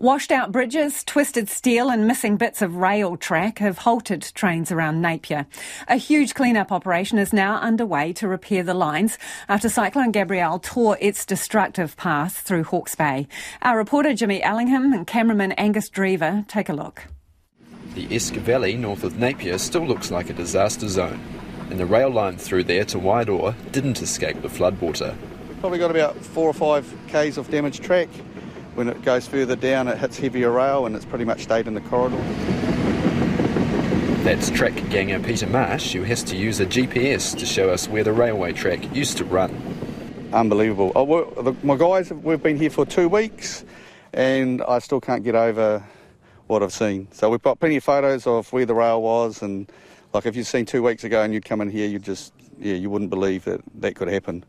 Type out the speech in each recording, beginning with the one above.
Washed out bridges, twisted steel, and missing bits of rail track have halted trains around Napier. A huge clean-up operation is now underway to repair the lines after Cyclone Gabrielle tore its destructive path through Hawke's Bay. Our reporter Jimmy Allingham and cameraman Angus Drever take a look. The Esk Valley north of Napier still looks like a disaster zone, and the rail line through there to Wairoa didn't escape the floodwater. Probably got about four or five k's of damaged track. When it goes further down, it hits heavier rail and it's pretty much stayed in the corridor. That's track ganger Peter Marsh, who has to use a GPS to show us where the railway track used to run. Unbelievable. Oh, the, my guys, we've been here for two weeks and I still can't get over what I've seen. So we've got plenty of photos of where the rail was and like if you'd seen two weeks ago and you'd come in here, you'd just, yeah, you wouldn't believe that that could happen.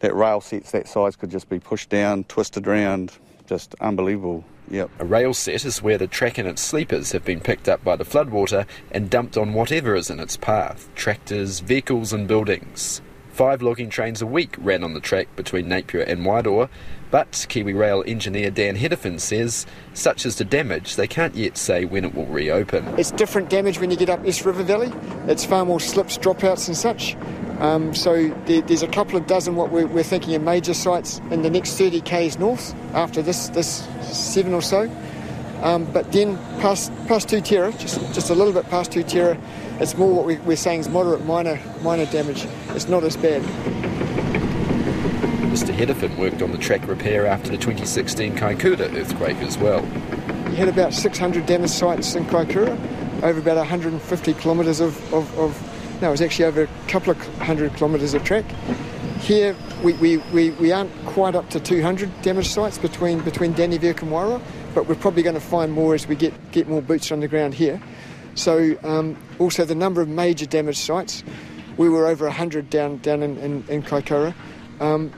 That rail sets that size could just be pushed down, twisted around, just unbelievable. Yep. A rail set is where the track and its sleepers have been picked up by the floodwater and dumped on whatever is in its path tractors, vehicles, and buildings. Five logging trains a week ran on the track between Napier and Wairoa, but Kiwi Rail engineer Dan Hedefin says, such as the damage, they can't yet say when it will reopen. It's different damage when you get up Esk River Valley. It's far more slips, dropouts, and such. Um, so there, there's a couple of dozen what we're, we're, thinking of major sites in the next 30 k's north after this this seven or so. Um, but then past past Tūtira, just just a little bit past Tūtira, it's more what we, we're saying is moderate minor minor damage. It's not as bad. Mr. Hedefin worked on the track repair after the 2016 Kaikoura earthquake as well. You had about 600 damaged sites in Kaikoura, over about 150 kilometres of, of, of no, it was actually over a couple of hundred kilometres of track. Here, we, we, we, we aren't quite up to 200 damage sites between, between Dannevirke and Wairoa, but we're probably going to find more as we get, get more boots on the ground here. So, um, also the number of major damage sites, we were over 100 down, down in, in, in Kaikoura. Um,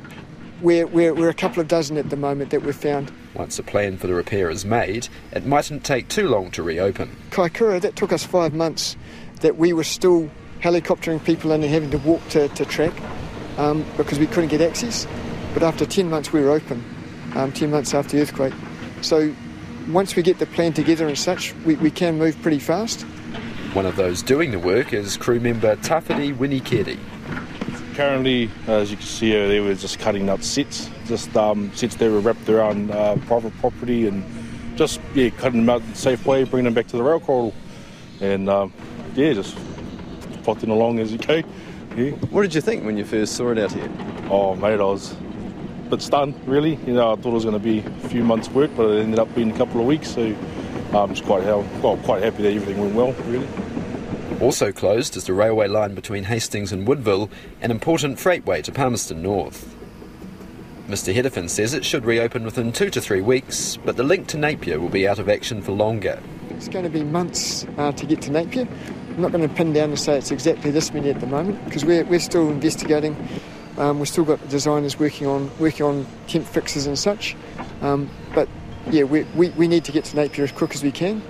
we're, we're, we're a couple of dozen at the moment that we've found. Once a plan for the repair is made, it mightn't take too long to reopen. Kaikoura, that took us five months that we were still helicoptering people in and having to walk to, to track um, because we couldn't get access. But after 10 months, we were open, um, 10 months after the earthquake. So once we get the plan together and such, we, we can move pretty fast. One of those doing the work is crew member Tawhiri Winikeri. Currently, as you can see here, they were just cutting up sets, just um, sets that were wrapped around uh, private property and just yeah, cutting them out in a safe way, bringing them back to the rail corridor. And um, yeah, just potting along as you go. Yeah. What did you think when you first saw it out here? Oh, mate, I was a bit stunned, really. You know, I thought it was going to be a few months' work, but it ended up being a couple of weeks. So I'm just quite, well, quite happy that everything went well, really. Also closed is the railway line between Hastings and Woodville, an important freightway to Palmerston North. Mr. Hedefin says it should reopen within two to three weeks, but the link to Napier will be out of action for longer. It's going to be months uh, to get to Napier. I'm not going to pin down and say it's exactly this many at the moment because we're, we're still investigating. Um, we've still got designers working on working on temp fixes and such. Um, but yeah, we, we, we need to get to Napier as quick as we can.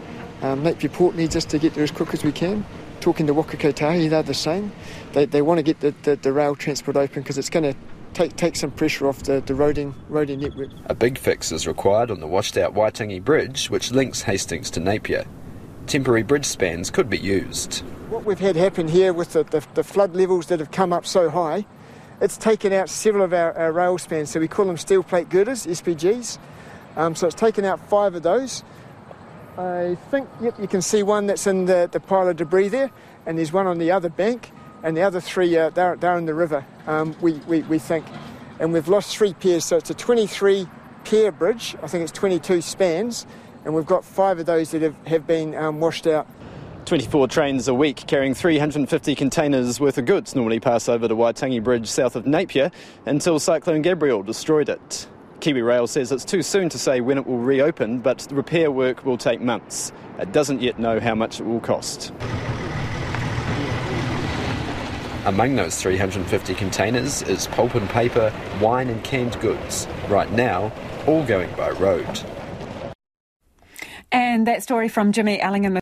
Um, Napier Port needs us to get there as quick as we can. Talking to Waka Kotahi, they're the same. They, they want to get the, the, the rail transport open because it's going to take take some pressure off the, the roading roading network. A big fix is required on the washed out Waitangi Bridge, which links Hastings to Napier temporary bridge spans could be used. What we've had happen here with the, the, the flood levels that have come up so high, it's taken out several of our, our rail spans. So we call them steel plate girders, SPGs. Um, so it's taken out five of those. I think, yep, you can see one that's in the, the pile of debris there, and there's one on the other bank, and the other three, uh, they're, they're in the river, um, we, we, we think. And we've lost three pairs, so it's a 23 pair bridge. I think it's 22 spans, and we've got five of those that have, have been um, washed out. 24 trains a week carrying 350 containers worth of goods normally pass over the Waitangi Bridge south of Napier until Cyclone Gabrielle destroyed it. Kiwi Rail says it's too soon to say when it will reopen, but repair work will take months. It doesn't yet know how much it will cost. Among those 350 containers is pulp and paper, wine and canned goods. Right now, all going by road. And that story from Jimmy Allingham.